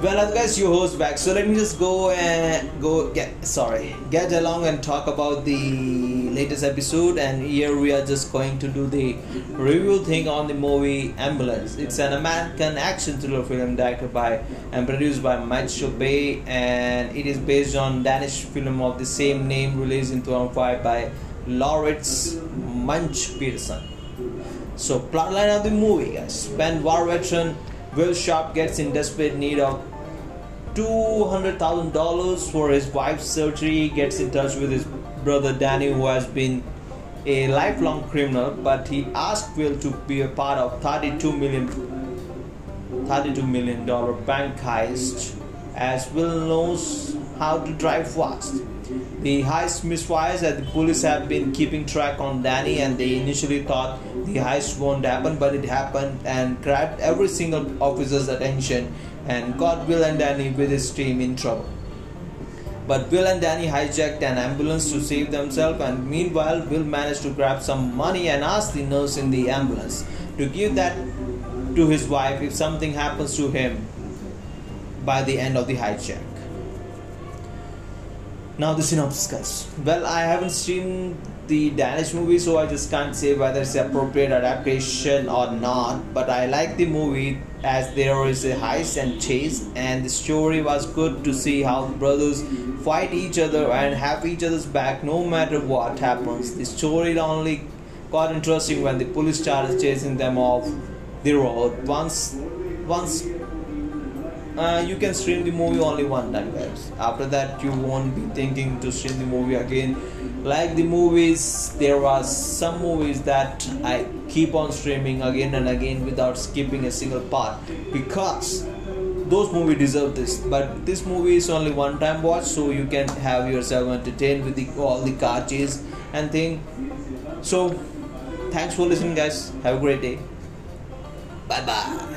Well, guys, your host back. So let me just go and go get sorry, get along and talk about the latest episode. And here we are just going to do the review thing on the movie Ambulance. It's an American action thriller film directed by and produced by Michael Bay, and it is based on Danish film of the same name released in 2005 by Laurits Munch-Petersen. So plotline of the movie, guys. When war veteran Will Sharp gets in desperate need of $200,000 for his wife's surgery. Gets in touch with his brother Danny, who has been a lifelong criminal, but he asked Will to be a part of 32 million 32 million dollar bank heist as Will knows how to drive fast. The heist misfires as the police have been keeping track on Danny and they initially thought the heist won't happen but it happened and grabbed every single officer's attention and got Will and Danny with his team in trouble. But Will and Danny hijacked an ambulance to save themselves, and meanwhile, Will managed to grab some money and ask the nurse in the ambulance to give that to his wife if something happens to him by the end of the hijack. Now, the synopsis, guys. Well, I haven't seen the Danish movie, so I just can't say whether it's appropriate adaptation or not. But I like the movie as there is a heist and chase, and the story was good to see how brothers fight each other and have each other's back no matter what happens. The story only got interesting when the police started chasing them off the road. Once, once uh, you can stream the movie only one time guys. After that you won't be thinking to stream the movie again. Like the movies there was some movies that i keep on streaming again and again without skipping a single part because those movies deserve this. But this movie is only one time watch so you can have yourself entertained with the, all the car chase and thing. So thanks for listening guys. Have a great day. Bye bye